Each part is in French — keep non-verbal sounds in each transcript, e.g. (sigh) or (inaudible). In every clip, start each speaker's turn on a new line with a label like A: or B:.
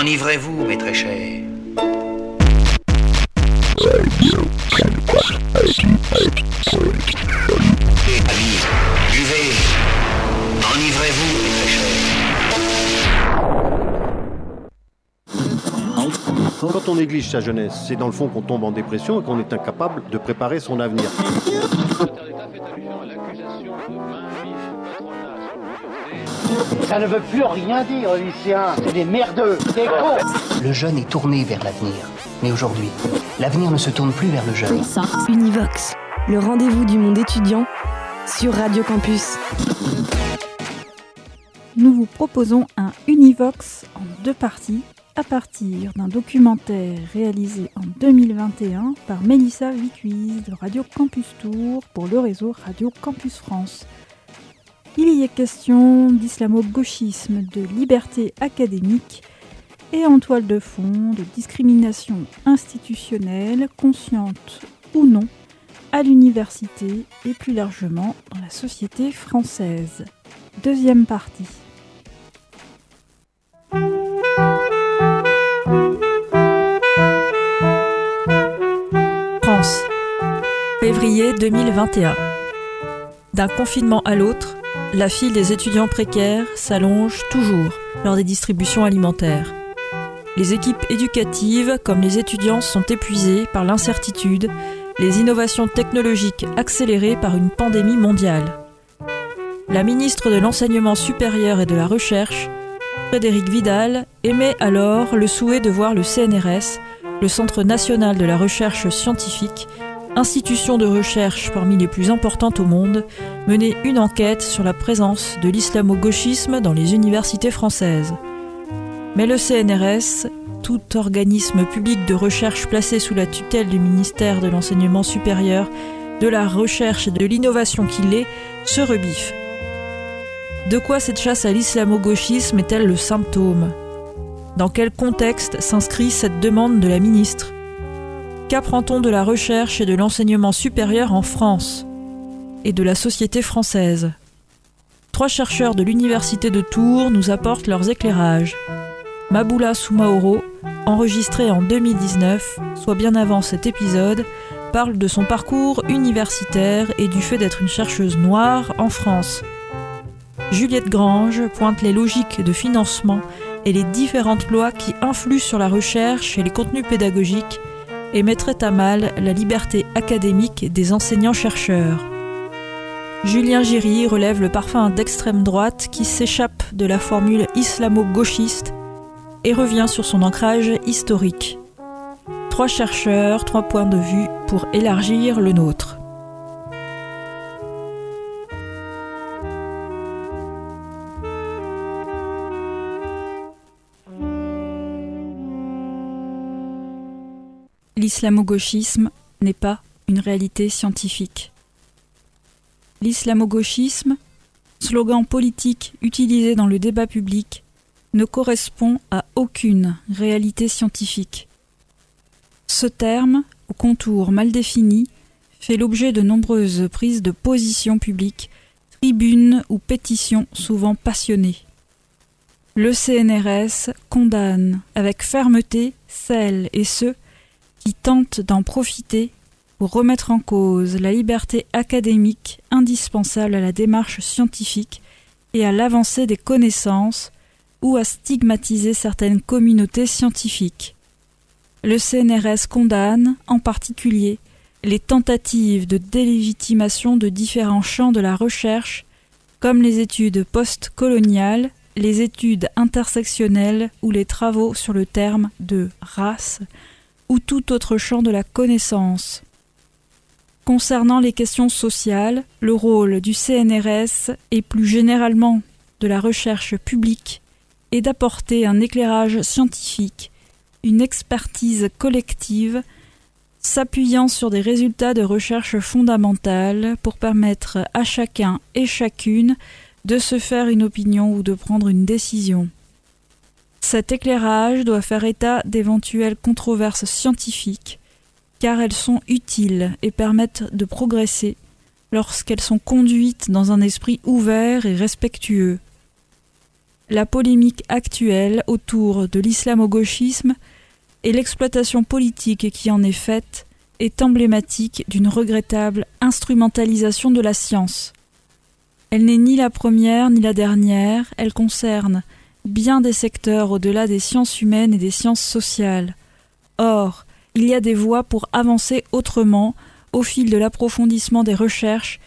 A: Enivrez-vous, mes très.
B: Quand on néglige sa jeunesse, c'est dans le fond qu'on tombe en dépression et qu'on est incapable de préparer son avenir.
C: Ça ne veut plus rien dire, lycéens. C'est des merdeux, des cons.
D: Le jeune est tourné vers l'avenir. Mais aujourd'hui, l'avenir ne se tourne plus vers le jeune.
E: Univox, le rendez-vous du monde étudiant sur Radio Campus.
F: Nous vous proposons un Univox en deux parties à partir d'un documentaire réalisé en 2021 par Mélissa Vicuise de Radio Campus Tour pour le réseau Radio Campus France. Il y est question d'islamo-gauchisme, de liberté académique et en toile de fond de discrimination institutionnelle, consciente ou non, à l'université et plus largement dans la société française. Deuxième partie.
G: France. Février 2021. D'un confinement à l'autre, la file des étudiants précaires s'allonge toujours lors des distributions alimentaires. Les équipes éducatives comme les étudiants sont épuisées par l'incertitude, les innovations technologiques accélérées par une pandémie mondiale. La ministre de l'Enseignement supérieur et de la Recherche, Frédéric Vidal, émet alors le souhait de voir le CNRS, le Centre national de la recherche scientifique, institution de recherche parmi les plus importantes au monde, mener une enquête sur la présence de l'islamo-gauchisme dans les universités françaises. Mais le CNRS, tout organisme public de recherche placé sous la tutelle du ministère de l'Enseignement supérieur, de la recherche et de l'innovation qu'il est, se rebiffe. De quoi cette chasse à l'islamo-gauchisme est-elle le symptôme? Dans quel contexte s'inscrit cette demande de la ministre? Qu'apprend-on de la recherche et de l'enseignement supérieur en France et de la société française? Trois chercheurs de l'Université de Tours nous apportent leurs éclairages. Maboula Soumaoro, enregistré en 2019, soit bien avant cet épisode, parle de son parcours universitaire et du fait d'être une chercheuse noire en France. Juliette Grange pointe les logiques de financement et les différentes lois qui influent sur la recherche et les contenus pédagogiques et mettraient à mal la liberté académique des enseignants-chercheurs. Julien Giry relève le parfum d'extrême droite qui s'échappe de la formule islamo-gauchiste et revient sur son ancrage historique. Trois chercheurs, trois points de vue pour élargir le nôtre. L'islamo-gauchisme n'est pas une réalité scientifique. L'islamo-gauchisme, slogan politique utilisé dans le débat public, ne correspond à aucune réalité scientifique. Ce terme, au contour mal défini, fait l'objet de nombreuses prises de position publiques, tribunes ou pétitions souvent passionnées. Le CNRS condamne avec fermeté celles et ceux qui tentent d'en profiter pour remettre en cause la liberté académique indispensable à la démarche scientifique et à l'avancée des connaissances ou à stigmatiser certaines communautés scientifiques. Le CNRS condamne, en particulier, les tentatives de délégitimation de différents champs de la recherche, comme les études post-coloniales, les études intersectionnelles ou les travaux sur le terme de race, ou tout autre champ de la connaissance. Concernant les questions sociales, le rôle du CNRS et plus généralement de la recherche publique est d'apporter un éclairage scientifique, une expertise collective, s'appuyant sur des résultats de recherche fondamentale pour permettre à chacun et chacune de se faire une opinion ou de prendre une décision. Cet éclairage doit faire état d'éventuelles controverses scientifiques, car elles sont utiles et permettent de progresser lorsqu'elles sont conduites dans un esprit ouvert et respectueux. la polémique actuelle autour de l'islamo-gauchisme et l'exploitation politique qui en est faite est emblématique d'une regrettable instrumentalisation de la science. Elle n'est ni la première ni la dernière, elle concerne bien des secteurs au-delà des sciences humaines et des sciences sociales. Or, il y a des voies pour avancer autrement au fil de l'approfondissement des recherches,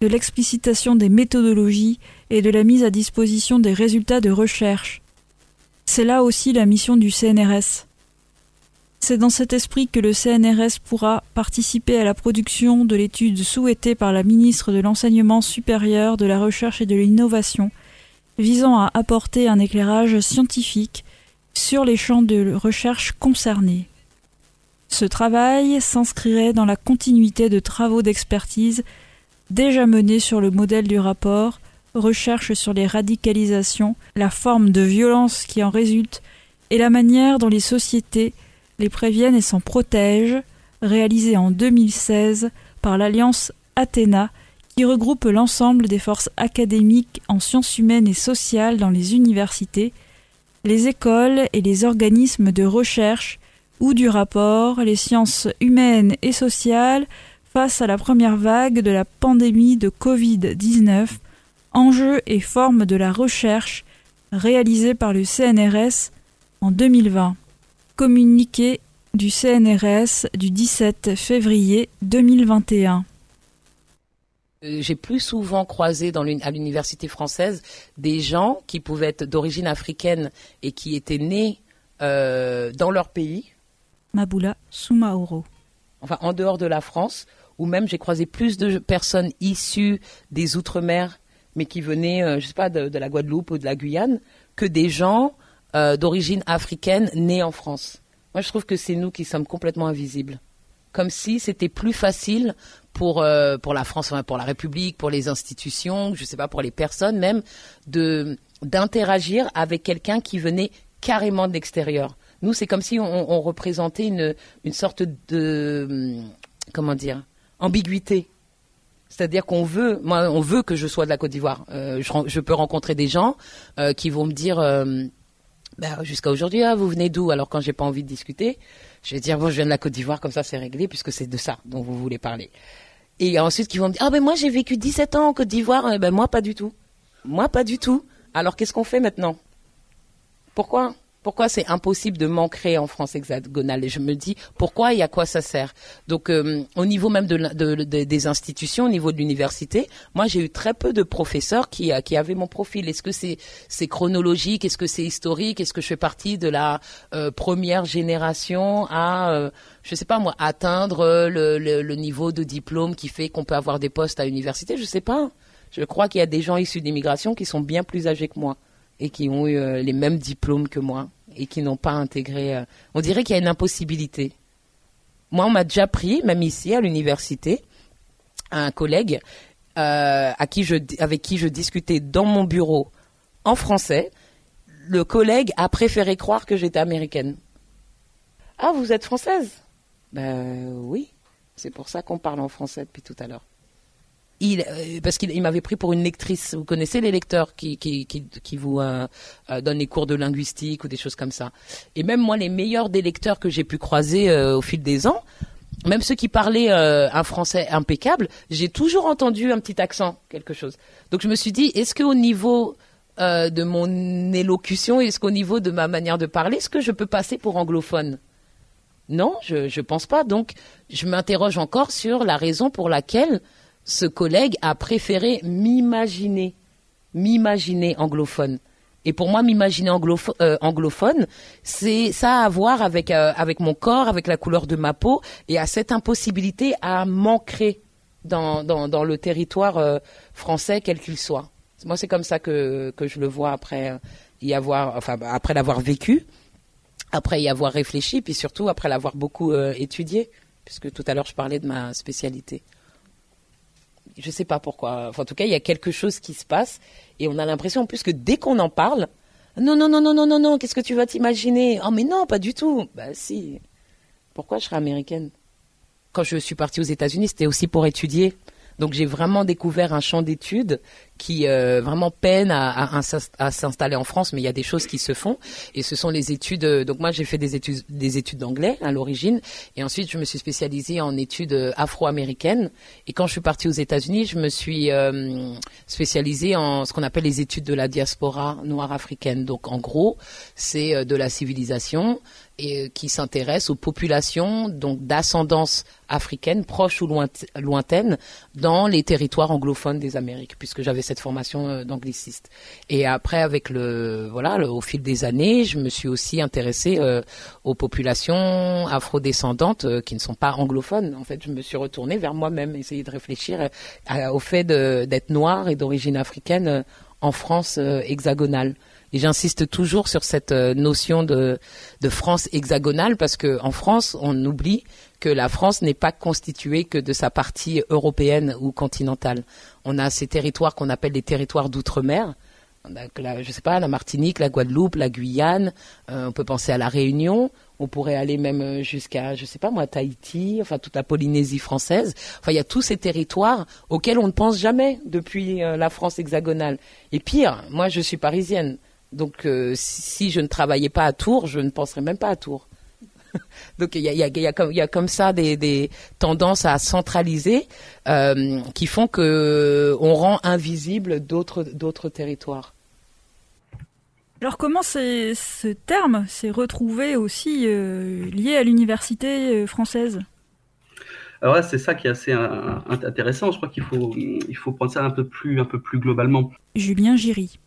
G: de l'explicitation des méthodologies et de la mise à disposition des résultats de recherche. C'est là aussi la mission du CNRS. C'est dans cet esprit que le CNRS pourra participer à la production de l'étude souhaitée par la ministre de l'Enseignement supérieur, de la Recherche et de l'Innovation, visant à apporter un éclairage scientifique sur les champs de recherche concernés. Ce travail s'inscrirait dans la continuité de travaux d'expertise déjà menés sur le modèle du rapport Recherche sur les radicalisations, la forme de violence qui en résulte et la manière dont les sociétés les préviennent et s'en protègent, réalisé en 2016 par l'Alliance Athéna, qui regroupe l'ensemble des forces académiques en sciences humaines et sociales dans les universités, les écoles et les organismes de recherche ou du rapport les sciences humaines et sociales face à la première vague de la pandémie de Covid-19, enjeux et formes de la recherche réalisée par le CNRS en 2020 communiqué du CNRS du 17 février 2021.
H: Euh, j'ai plus souvent croisé dans à l'université française des gens qui pouvaient être d'origine africaine et qui étaient nés euh, dans leur pays.
G: Maboula Soumaoro.
H: Enfin, en dehors de la France, ou même j'ai croisé plus de personnes issues des Outre-mer, mais qui venaient, je euh, je sais pas, de, de, la Guadeloupe ou de la Guyane, que des gens euh, d'origine africaine née en France. Moi, je trouve que c'est nous qui sommes complètement invisibles. Comme si c'était plus facile pour euh, pour la France, pour la République, pour les institutions, je sais pas, pour les personnes même, de d'interagir avec quelqu'un qui venait carrément de l'extérieur. Nous, c'est comme si on, représentait une une sorte de comment dire ambiguïté. C'est-à-dire qu'on veut, moi, on veut que je sois de la Côte d'Ivoire. Euh, je, je, peux rencontrer des gens euh, qui vont me dire ben, jusqu'à aujourd'hui, ah, vous venez d'où? Alors quand j'ai pas envie de discuter, je vais dire bon, je viens de la Côte d'Ivoire, comme ça c'est réglé, puisque c'est de ça dont vous voulez parler. Et ensuite, qui vont me dire ah ben moi j'ai vécu 17 ans en Côte d'Ivoire, eh ben moi pas du tout, moi pas du tout. Alors qu'est-ce qu'on fait maintenant? Pourquoi? Pourquoi c'est impossible de m'ancrer en France hexagonale Et je me dis pourquoi et à quoi ça sert. Donc euh, au niveau même de, des institutions, au niveau de l'université, moi j'ai eu très peu de professeurs qui, euh, avaient mon profil. Est-ce que c'est chronologique Est-ce que c'est historique Est-ce que je fais partie de la euh, première génération à euh, je sais pas moi atteindre le niveau de diplôme qui fait qu'on peut avoir des postes à l'université? Je sais pas. Je crois qu'il y a des gens issus d'immigration qui sont bien plus âgés que moi et qui ont eu les mêmes diplômes que moi et qui n'ont pas intégré. Euh, on dirait qu'il y a une impossibilité. Moi, on m'a déjà pris, même ici à l'université, un collègue euh, à qui je, avec qui je discutais dans mon bureau en français. Le collègue a préféré croire que j'étais américaine. Ah, vous êtes française? Ben oui, c'est pour ça qu'on parle en français depuis tout à l'heure. Euh, parce qu'il m'avait pris pour une lectrice. Vous connaissez les lecteurs qui, qui, qui, vous euh, euh, donnent les cours de linguistique ou des choses comme ça. Et même moi, les meilleurs des lecteurs que j'ai pu croiser au fil des ans, même ceux qui parlaient un français impeccable, j'ai toujours entendu un petit accent, quelque chose. Donc je me suis dit, est-ce qu'au niveau de mon élocution, est-ce qu'au niveau de ma manière de parler, est-ce que je peux passer pour anglophone? Non, je ne pense pas. Donc je m'interroge encore sur la raison pour laquelle ce collègue a préféré m'imaginer, m'imaginer anglophone. Et pour moi, m'imaginer euh, anglophone, c'est ça a à voir avec euh, avec mon corps, avec la couleur de ma peau, et à cette impossibilité à m'ancrer dans, dans, le territoire euh, français, quel qu'il soit. Moi, c'est comme ça que que je le vois après y avoir, enfin après l'avoir vécu, après y avoir réfléchi, puis surtout après l'avoir beaucoup étudié, puisque tout à l'heure je parlais de ma spécialité je sais pas pourquoi. en tout cas, il y a quelque chose qui se passe et on a l'impression en plus que dès qu'on en parle, non, non, non, non, non, non, non, qu'est-ce que tu vas t'imaginer? Oh, mais non, pas du tout. Bah, si. Pourquoi je serais américaine? Quand je suis partie aux États-Unis, c'était aussi pour étudier. Donc j'ai vraiment découvert un champ d'études qui euh, vraiment peinent à, s'installer en France, mais il y a des choses qui se font. Et ce sont les études. Donc moi, j'ai fait des études, des études d'anglais à l'origine, et ensuite je me suis spécialisée en études afro-américaines. Et quand je suis partie aux États-Unis, je me suis euh, spécialisée en ce qu'on appelle les études de la diaspora noire africaine. Donc en gros, c'est euh, de la civilisation et euh, qui s'intéresse aux populations donc d'ascendance africaine, proche ou lointaine, dans les territoires anglophones des Amériques, puisque j'avais cette formation euh, d'angliciste. Et après, avec le voilà, au fil des années, je me suis aussi intéressée euh, aux populations afrodescendantes qui ne sont pas anglophones. En fait, je me suis retournée vers moi-même, essayer de réfléchir au fait d'être noire et d'origine africaine en France hexagonale. Et j'insiste toujours sur cette euh, notion de, France hexagonale parce que en France, on oublie que la France n'est pas constituée que de sa partie européenne ou continentale. On a ces territoires qu'on appelle les territoires d'outre-mer. La, je sais pas, la Martinique, la Guadeloupe, la Guyane. Euh, on peut penser à la Réunion. On pourrait aller même euh, jusqu'à, je sais pas moi, Tahiti, enfin toute la Polynésie française. Enfin, il y a tous ces territoires auxquels on ne pense jamais depuis la France hexagonale. Et pire, moi, je suis parisienne. Donc, euh, si, je ne travaillais pas à Tours, je ne penserais même pas à Tours. Donc, il y a, comme, ça des, tendances à centraliser euh, qui font que on rend invisible d'autres territoires.
G: Alors comment ce terme s'est retrouvé aussi euh, lié à l'université française?
I: Alors c'est ça qui est assez intéressant. Je crois qu'il faut, il faut prendre ça un peu plus, un peu plus globalement.
G: Julien Giry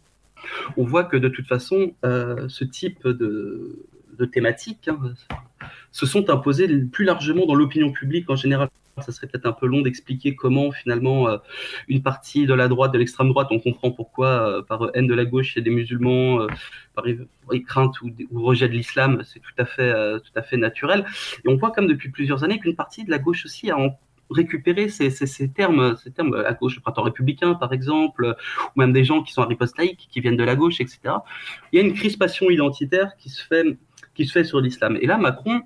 I: on voit que de toute façon, euh, ce type de, thématiques hein, se sont imposées plus largement dans l'opinion publique en général. Ça serait peut-être un peu long d'expliquer comment finalement euh, une partie de la droite, de l'extrême droite, on comprend pourquoi euh, par haine de la gauche a des musulmans, par crainte ou, rejet de l'islam, c'est tout à fait tout à fait naturel. Et on voit comme depuis plusieurs années qu'une partie de la gauche aussi a en récupérer ces, termes, ces termes à gauche, le printemps républicain par exemple, ou même des gens qui sont à riposte laïque, qui viennent de la gauche, etc. Il y a une crispation identitaire qui se fait, qui se fait sur l'islam. Et là, Macron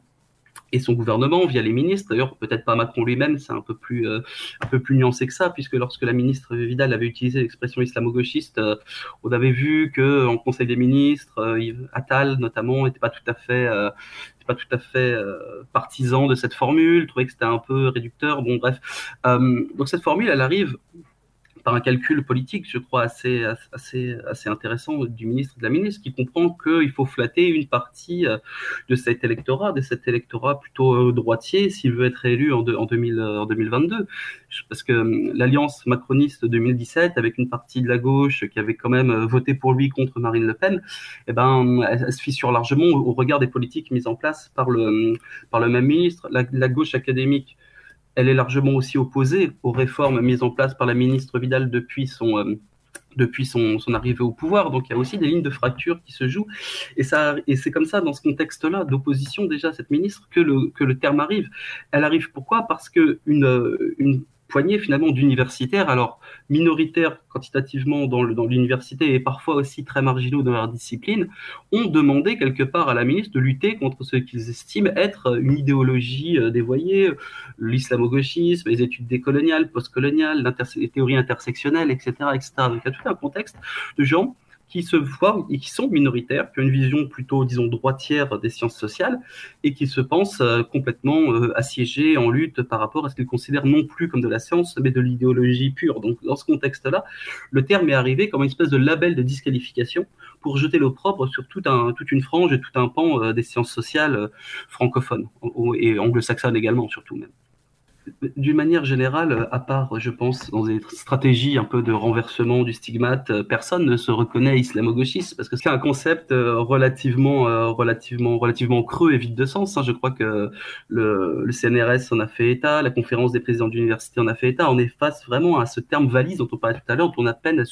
I: et son gouvernement via les ministres. D'ailleurs, peut-être pas Macron lui-même, c'est un peu plus euh, un peu plus nuancé que ça, puisque lorsque la ministre Vidal avait utilisé l'expression islamo-gauchiste, euh, on avait vu que en Conseil des ministres, euh, Attal notamment n'était pas tout à fait pas tout à fait partisan de cette formule, trouvait que c'était un peu réducteur. Bon, bref. donc cette formule, elle arrive par un calcul politique, je crois, assez, assez, intéressant du ministre et de la ministre, qui comprend qu'il faut flatter une partie euh, de cet électorat, de cet électorat plutôt euh, droitier, s'il veut être élu en, en, 2022. Parce que hum, l'alliance macroniste 2017, avec une partie de la gauche qui avait quand même euh, voté pour lui contre Marine Le Pen, eh ben, elle, se fissure largement au, regard des politiques mises en place par le, hum, par le même ministre. la gauche académique elle est largement aussi opposée aux réformes mises en place par la ministre Vidal depuis son, euh, depuis son, arrivée au pouvoir. Donc il y a aussi des lignes de fracture qui se jouent. Et, et c'est comme ça, dans ce contexte-là, d'opposition déjà à cette ministre, que le, que le terme arrive. Elle arrive pourquoi? Parce que une, une poignée finalement d'universitaires, alors minoritaires quantitativement dans l'université et parfois aussi très marginaux dans leur discipline, ont demandé quelque part à la ministre de lutter contre ce qu'ils estiment être une idéologie euh, dévoyée, l'islamo-gauchisme, les études décoloniales, postcoloniales, les théories intersectionnelles, etc., etc. Donc il y a tout un contexte de gens qui se voient et qui sont minoritaires, qui ont une vision plutôt, disons, droitière des sciences sociales et qui se pensent euh, complètement euh, assiégés en lutte par rapport à ce qu'ils considèrent non plus comme de la science, mais de l'idéologie pure. Donc, dans ce contexte-là, le terme est arrivé comme une espèce de label de disqualification pour jeter l'opprobre sur toute une frange et tout un pan euh, des sciences sociales francophones et anglo-saxonnes également, surtout même d'une manière générale, à part, je pense, dans des stratégies un peu de renversement du stigmate, personne ne se reconnaît islamo-gauchiste parce que c'est un concept euh, relativement, euh, relativement, relativement creux et vide de sens. Hein. Je crois que le, le, CNRS en a fait état, la conférence des présidents d'université en a fait état. On est face vraiment à ce terme valise dont on parlait tout à l'heure, dont on a peine à,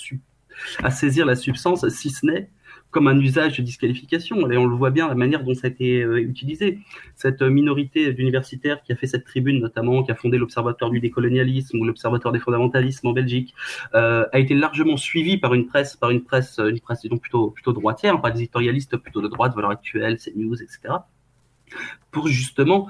I: à saisir la substance, si ce n'est comme un usage de disqualification. Et on le voit bien, la manière dont ça a été euh, utilisé. Cette euh, minorité d'universitaires qui a fait cette tribune, notamment, qui a fondé l'Observatoire du décolonialisme ou l'Observatoire des fondamentalismes en Belgique, euh, a été largement suivie par une presse, par une presse, une presse disons, plutôt, plutôt droitière, par des éditorialistes plutôt de droite, Valeurs Actuelles, CNews, etc. Pour justement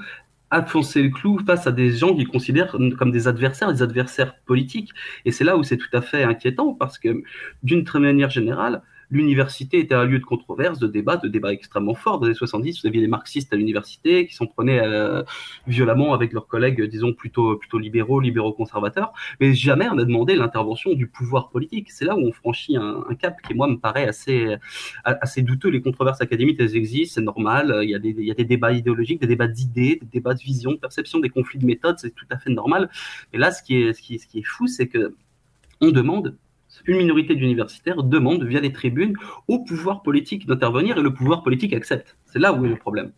I: enfoncer le clou face à des gens qu'ils considèrent comme des adversaires, des adversaires politiques. Et c'est là où c'est tout à fait inquiétant parce que, d'une très manière générale, l'université était un lieu de controverse, de débat, de débat extrêmement fort. Dans les 70, vous aviez des marxistes à l'université qui s'en prenaient euh, violemment avec leurs collègues, disons, plutôt, plutôt libéraux, libéraux-conservateurs. Mais jamais on a demandé l'intervention du pouvoir politique. C'est là où on franchit un, cap qui, moi, me paraît assez, assez douteux. Les controverses académiques, elles existent, c'est normal. Il y, a des, il y a des débats idéologiques, des débats d'idées, des débats de vision, de perception, des conflits de méthode, c'est tout à fait normal. Mais là, ce qui est, ce qui est fou, c'est que on demande une minorité d'universitaires demande via les tribunes au pouvoir politique d'intervenir et le pouvoir politique accepte. C'est là où est le problème.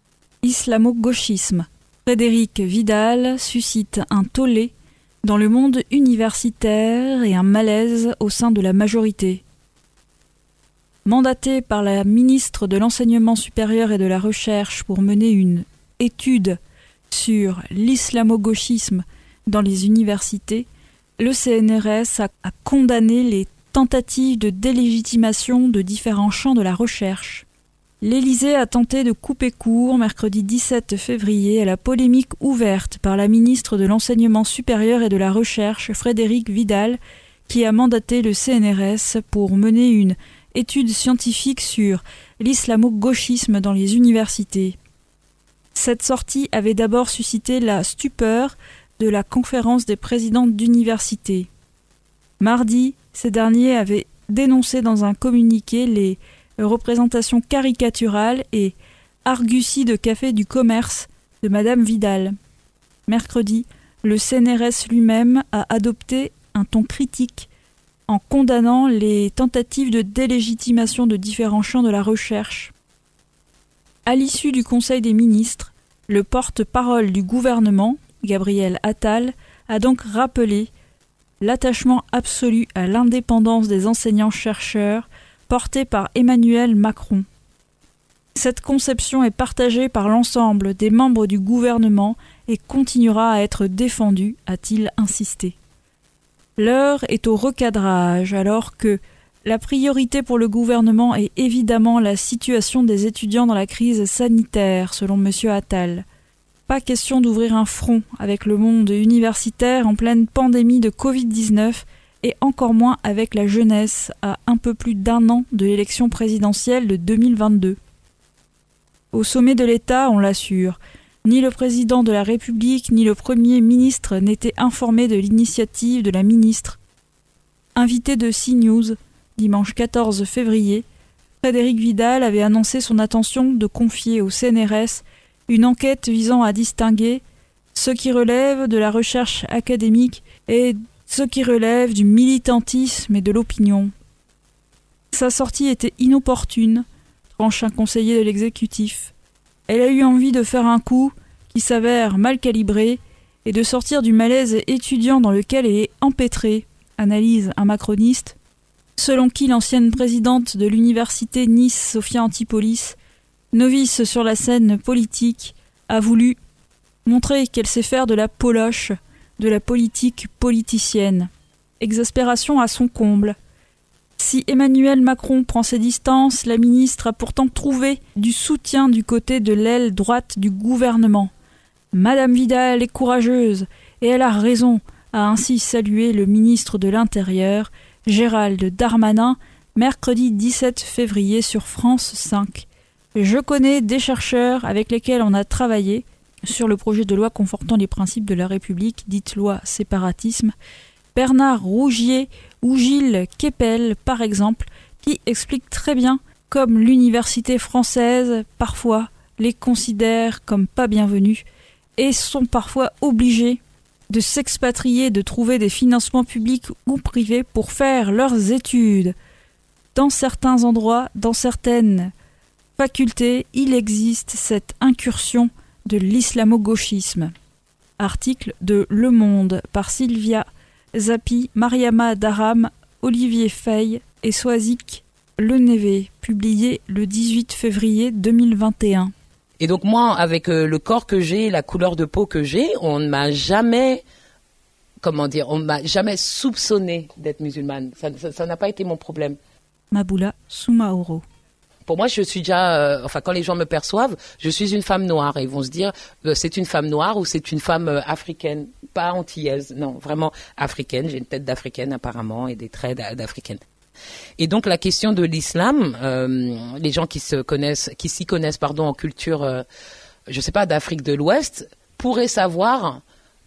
G: Islamo-gauchisme. Frédéric Vidal suscite un tollé dans le monde universitaire et un malaise au sein de la majorité. Mandaté par la ministre de l'Enseignement supérieur et de la Recherche pour mener une étude sur l'islamo-gauchisme dans les universités, le CNRS a, condamné les tentatives de délégitimation de différents champs de la recherche. L'Élysée a tenté de couper court mercredi 17 février à la polémique ouverte par la ministre de l'Enseignement supérieur et de la Recherche, Frédéric Vidal, qui a mandaté le CNRS pour mener une étude scientifique sur l'islamo-gauchisme dans les universités. Cette sortie avait d'abord suscité la stupeur de la conférence des présidents d'université. Mardi, ces derniers avaient dénoncé dans un communiqué les représentations caricaturales et arguties de café du commerce de Madame Vidal. Mercredi, le CNRS lui-même a adopté un ton critique en condamnant les tentatives de délégitimation de différents champs de la recherche. À l'issue du Conseil des ministres, le porte-parole du gouvernement, Gabriel Attal, a donc rappelé l'attachement absolu à l'indépendance des enseignants-chercheurs porté par Emmanuel Macron. Cette conception est partagée par l'ensemble des membres du gouvernement et continuera à être défendue, a-t-il insisté. L'heure est au recadrage alors que la priorité pour le gouvernement est évidemment la situation des étudiants dans la crise sanitaire, selon M. Attal pas question d'ouvrir un front avec le monde universitaire en pleine pandémie de Covid-19 et encore moins avec la jeunesse à un peu plus d'un an de l'élection présidentielle de 2022. Au sommet de l'État, on l'assure, ni le président de la République ni le Premier ministre n'étaient informés de l'initiative de la ministre. Invité de CNews, dimanche 14 février, Frédéric Vidal avait annoncé son intention de confier au CNRS une enquête visant à distinguer ce qui relève de la recherche académique et ce qui relève du militantisme et de l'opinion. Sa sortie était inopportune, tranche un conseiller de l'exécutif. Elle a eu envie de faire un coup qui s'avère mal calibré et de sortir du malaise étudiant dans lequel elle est empêtrée, analyse un macroniste, selon qui l'ancienne présidente de l'université Nice, Sophia Antipolis, novice sur la scène politique, a voulu montrer qu'elle sait faire de la poloche, de la politique politicienne. Exaspération à son comble. Si Emmanuel Macron prend ses distances, la ministre a pourtant trouvé du soutien du côté de l'aile droite du gouvernement. Madame Vidal est courageuse, et elle a raison, a ainsi salué le ministre de l'Intérieur, Gérald Darmanin, mercredi 17 février sur France 5. Je connais des chercheurs avec lesquels on a travaillé sur le projet de loi confortant les principes de la République, dite loi séparatisme. Bernard Rougier ou Gilles Kepel, par exemple, qui expliquent très bien comme l'université française, parfois, les considère comme pas bienvenus et sont parfois obligés de s'expatrier, de trouver des financements publics ou privés pour faire leurs études. Dans certains endroits, dans certaines faculté, il existe cette incursion de l'islamo-gauchisme. Article de Le Monde par Sylvia Zapi, Mariama Daram, Olivier Fay et Soazic Lenévé, publié le 18 février 2021.
H: Et donc moi, avec euh, le corps que j'ai, la couleur de peau que j'ai, on ne m'a jamais, comment dire, on m'a jamais soupçonné d'être musulmane. Ça n'a pas été mon problème.
G: Maboula Soumaoro.
H: Pour moi, je suis déjà, euh, enfin, quand les gens me perçoivent, je suis une femme noire et ils vont se dire, euh, c'est une femme noire ou c'est une femme euh, africaine, pas antillaise, non, vraiment africaine. J'ai une tête d'africaine apparemment et des traits d'a- d'africaine. Et donc la question de l'islam, les gens qui se connaissent, qui s'y connaissent, pardon, en culture, je sais pas, d'Afrique de l'Ouest, pourraient savoir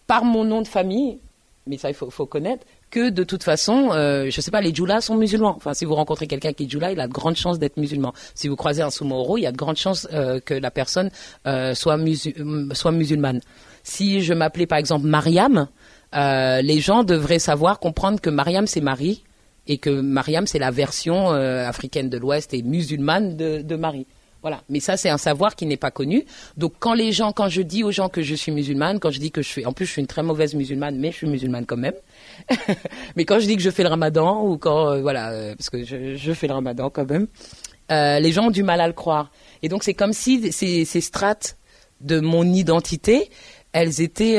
H: par mon nom de famille, mais ça il faut connaître, que de toute façon, euh, je sais pas, les djoulas sont musulmans. Enfin, si vous rencontrez quelqu'un qui est djoula, il a de grandes chances d'être musulman. Si vous croisez un soumoro, il y a de grandes chances euh, que la personne euh, euh, soit musulmane. Si je m'appelais par exemple Mariam, les gens devraient savoir, comprendre que Mariam c'est Marie et que Mariam c'est la version africaine de l'Ouest et musulmane de, de Marie. Voilà. Mais ça, c'est un savoir qui n'est pas connu. Donc, quand les gens, quand je dis aux gens que je suis musulmane, quand je dis que je suis, en plus, je suis une très mauvaise musulmane, mais je suis musulmane quand même. (laughs) mais quand je dis que je fais le ramadan, ou quand, euh, voilà, euh, parce que je, fais le ramadan quand même, euh, les gens ont du mal à le croire. Et donc, c'est comme si ces strates de mon identité, elles étaient,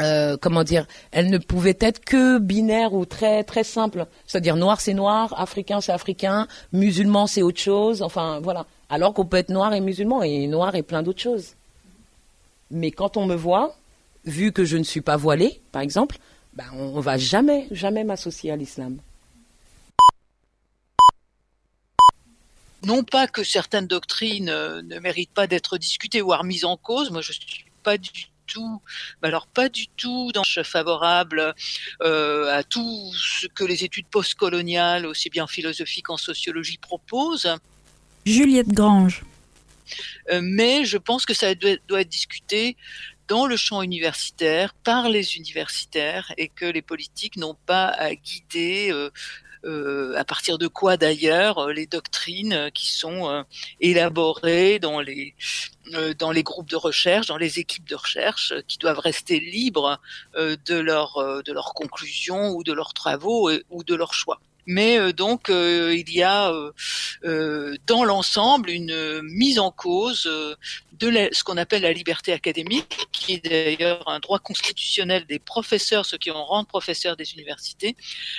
H: euh, comment dire, elles ne pouvaient être que binaires ou très très simples. C'est-à-dire noir c'est noir, africain c'est africain, musulman c'est autre chose. Enfin voilà. Alors qu'on peut être noir et musulman et noir et plein d'autres choses. Mais quand on me voit, vu que je ne suis pas voilée, par exemple, ben on, on va jamais jamais m'associer à l'islam.
J: non pas que certaines doctrines euh, ne méritent pas d'être discutées ou remises en cause. Moi, je suis pas du tout, mais alors pas du tout dans favorable euh, à tout ce que les études postcoloniales, aussi bien philosophiques en sociologie, proposent.
G: Juliette Grange.
J: Euh, mais je pense que ça doit, doit être discuté dans le champ universitaire, par les universitaires, et que les politiques n'ont pas à guider euh, euh, à partir de quoi d'ailleurs euh, les doctrines qui sont élaborées dans les dans les groupes de recherche, dans les équipes de recherche, qui doivent rester libres de leur de leurs conclusions ou de leurs travaux ou de leurs choix. Mais donc il y a dans l'ensemble une mise en cause de ce qu'on appelle la liberté académique, qui est d'ailleurs un droit constitutionnel des professeurs, ceux qui en rendent professeurs des universités.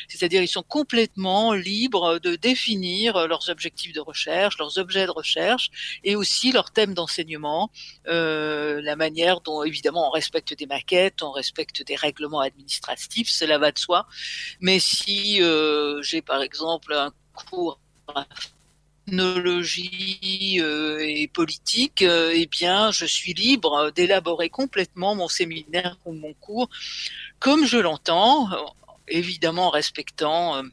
J: C'est-à-dire ils sont complètement libres de définir leurs objectifs de recherche, leurs objets de recherche et aussi leurs thèmes d'enseignement, euh, la manière dont évidemment on respecte des maquettes, on respecte des règlements administratifs, cela va de soi. Mais si euh, j'ai par exemple un cours ethnologie euh, et politique, euh, eh bien, je suis libre d'élaborer complètement mon séminaire ou mon cours comme je l'entends, évidemment en respectant euh,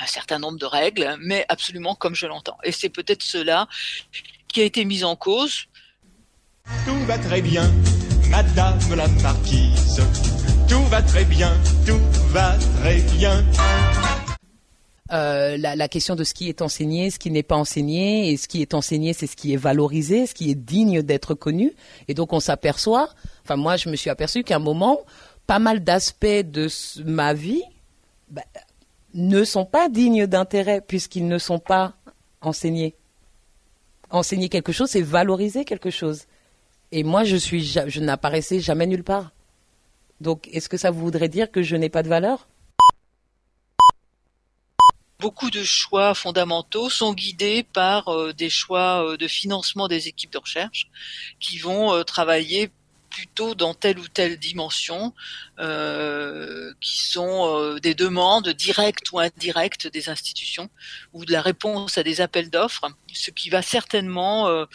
J: un certain nombre de règles, mais absolument comme je l'entends. Et c'est peut-être cela qui a été mis en cause.
K: Tout va très bien, Madame la Marquise. Tout va très bien, tout va très bien.
H: Euh, la, question de ce qui est enseigné, ce qui n'est pas enseigné, et ce qui est enseigné, c'est ce qui est valorisé, ce qui est digne d'être connu. Et donc on s'aperçoit, enfin moi je me suis aperçu qu'à un moment, pas mal d'aspects de ma vie bah, ne sont pas dignes d'intérêt puisqu'ils ne sont pas enseignés. Enseigner quelque chose, c'est valoriser quelque chose. Et moi je suis, je n'apparaissais jamais nulle part. Donc est-ce que ça voudrait dire que je n'ai pas de valeur?
J: Beaucoup de choix fondamentaux sont guidés par euh, des choix euh, de financement des équipes de recherche qui vont euh, travailler plutôt dans telle ou telle dimension, qui sont des demandes directes ou indirectes des institutions, ou de la réponse à des appels d'offres, ce qui va certainement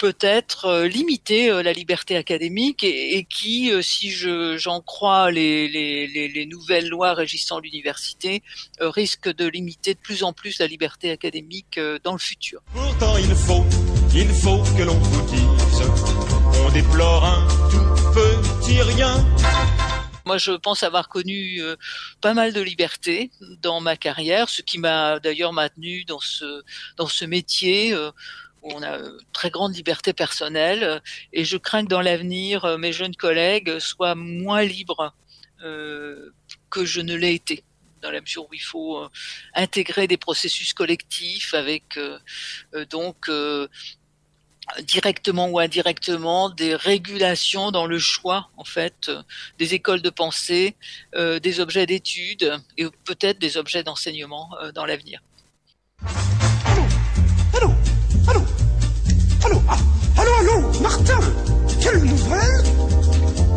J: peut-être euh, limiter euh, la liberté académique et, et qui, euh, si je, j'en crois les, les, les, les nouvelles lois régissant l'université, risque de limiter de plus en plus la liberté académique dans le futur.
K: Pourtant il faut, il faut que l'on vous dise, on déplore un tout petit rien.
J: Moi, je pense avoir connu euh, pas mal de liberté dans ma carrière, ce qui m'a d'ailleurs maintenu dans ce dans ce métier euh, où on a euh, très grande liberté personnelle. euh, Et je crains que dans l'avenir, euh, mes jeunes collègues soient moins libres que je ne l'ai été dans la mesure où il faut intégrer des processus collectifs avec donc directement ou indirectement des régulations dans le choix en fait des écoles de pensée, des objets d'études et peut-être des objets d'enseignement dans l'avenir.
L: Martin Quelle nouvelle!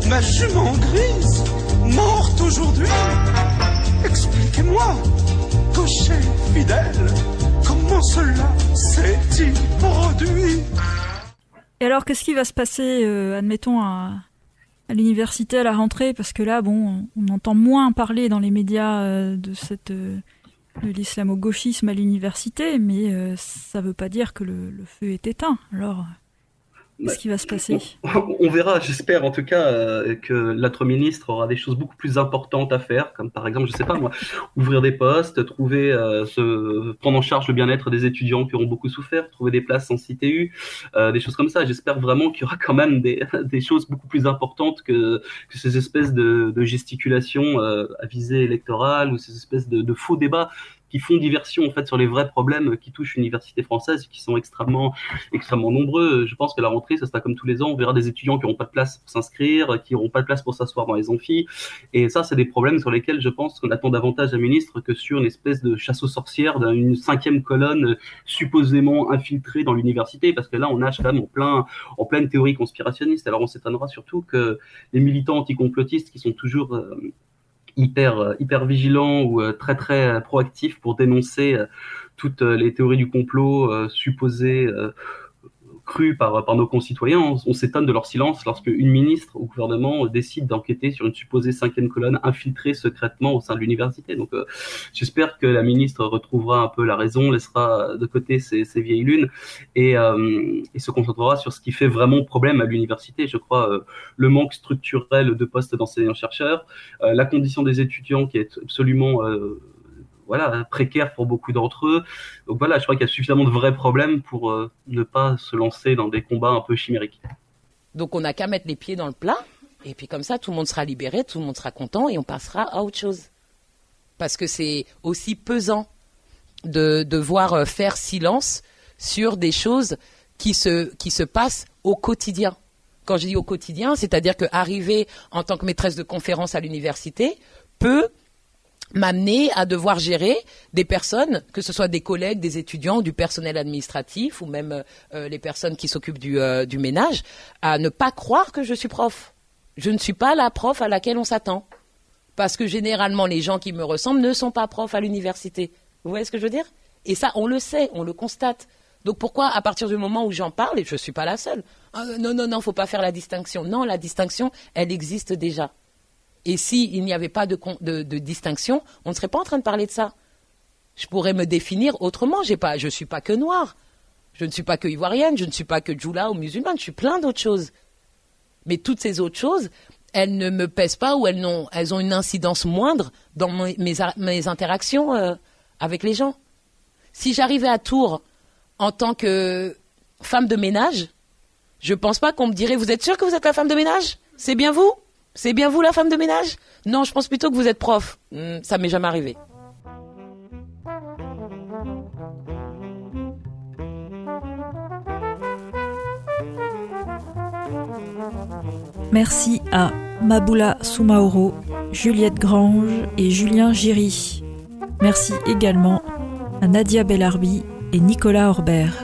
L: Ma jument grise Morte aujourd'hui. Expliquez-moi Cocher fidèle Comment cela s'est-il produit?
G: Et alors, qu'est-ce qui va se passer, euh, admettons, à, à l'université à la rentrée? Parce que là, bon, on entend moins parler dans les médias euh, de cette euh, de l'islamo-gauchisme à l'université, mais ça veut pas dire que le, le feu est éteint. Alors, qu'est-ce qui va se passer.
I: On, on verra, j'espère en tout cas euh, que l'autre ministre aura des choses beaucoup plus importantes à faire, comme par exemple, je sais pas moi, ouvrir des postes, trouver, euh, se, prendre en charge le bien-être des étudiants qui auront beaucoup souffert, trouver des places en CTU, euh, des choses comme ça. J'espère vraiment qu'il y aura quand même des, (laughs) des choses beaucoup plus importantes que, que ces espèces de, de gesticulations euh, à visée électorale ou ces espèces de, de faux débats qui font diversion en fait sur les vrais problèmes qui touchent l'université française, qui sont extrêmement extrêmement nombreux. Je pense que la rentrée, ça sera comme tous les ans, on verra des étudiants qui n'auront pas de place pour s'inscrire, qui n'auront pas de place pour s'asseoir dans les amphis, et ça, c'est des problèmes sur lesquels je pense qu'on attend davantage un ministre que sur une espèce de chasse aux sorcières d'une cinquième colonne supposément infiltrée dans l'université, parce que là, on nage quand même en plein en pleine théorie conspirationniste. Alors, on s'étonnera surtout que les militants anticomplotistes qui sont toujours euh, hyper euh, hyper vigilants ou euh, très très euh, proactifs pour dénoncer toutes les théories du complot supposées par, nos concitoyens. On, on s'étonne de leur silence lorsque une ministre au gouvernement décide d'enquêter sur une supposée cinquième colonne infiltrée secrètement au sein de l'université. Donc euh, j'espère que la ministre retrouvera un peu la raison, laissera de côté ces, ces vieilles lunes et, euh, et se concentrera sur ce qui fait vraiment problème à l'université. Je crois euh, le manque structurel de postes d'enseignants-chercheurs, euh, la condition des étudiants qui est absolument euh, voilà, précaire pour beaucoup d'entre eux. Donc voilà, je crois qu'il y a suffisamment de vrais problèmes pour euh, ne pas se lancer dans des combats un peu chimériques.
H: Donc on n'a qu'à mettre les pieds dans le plat, et puis comme ça, tout le monde sera libéré, tout le monde sera content, et on passera à autre chose. Parce que c'est aussi pesant de devoir euh, faire silence sur des choses qui se, qui se passent au quotidien. Quand je dis au quotidien, c'est-à-dire que arriver en tant que maîtresse de conférence à l'université peut m'amener à devoir gérer des personnes, que ce soit des collègues, des étudiants, du personnel administratif ou même euh, les personnes qui s'occupent du, euh, du ménage, à ne pas croire que je suis prof. Je ne suis pas la prof à laquelle on s'attend. Parce que généralement, les gens qui me ressemblent ne sont pas profs à l'université. Vous voyez ce que je veux dire? Et ça, on le sait, on le constate. Donc pourquoi, à partir du moment où j'en parle, et je ne suis pas la seule, ah, non, non, non, faut pas faire la distinction. Non, la distinction, elle existe déjà. Et s'il n'y avait pas de, distinction, on ne serait pas en train de parler de ça. Je pourrais me définir autrement. Je ne suis pas que noire. Je ne suis pas que ivoirienne. Je ne suis pas que djoula ou musulmane. Je suis plein d'autres choses. Mais toutes ces autres choses, elles ne me pèsent pas ou elles ont, elles ont une incidence moindre dans mes, interactions euh, avec les gens. Si j'arrivais à Tours en tant que femme de ménage, je pense pas qu'on me dirait Vous êtes sûr que vous êtes la femme de ménage? C'est bien vous? C'est bien vous la femme de ménage? Non, je pense plutôt que vous êtes prof. Hmm, ça m'est jamais arrivé.
G: Merci à Maboula Soumaoro, Juliette Grange et Julien Giry. Merci également à Nadia Bellarbi et Nicolas Orbert.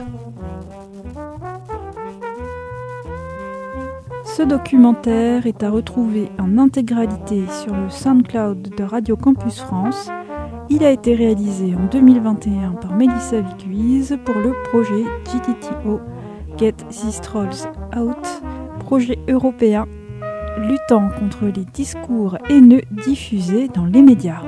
G: Ce documentaire est à retrouver en intégralité sur le SoundCloud de Radio Campus France. Il a été réalisé en 2021 par Melissa Vicuise pour le projet GTTO Get These Trolls Out, projet européen luttant contre les discours haineux diffusés dans les médias.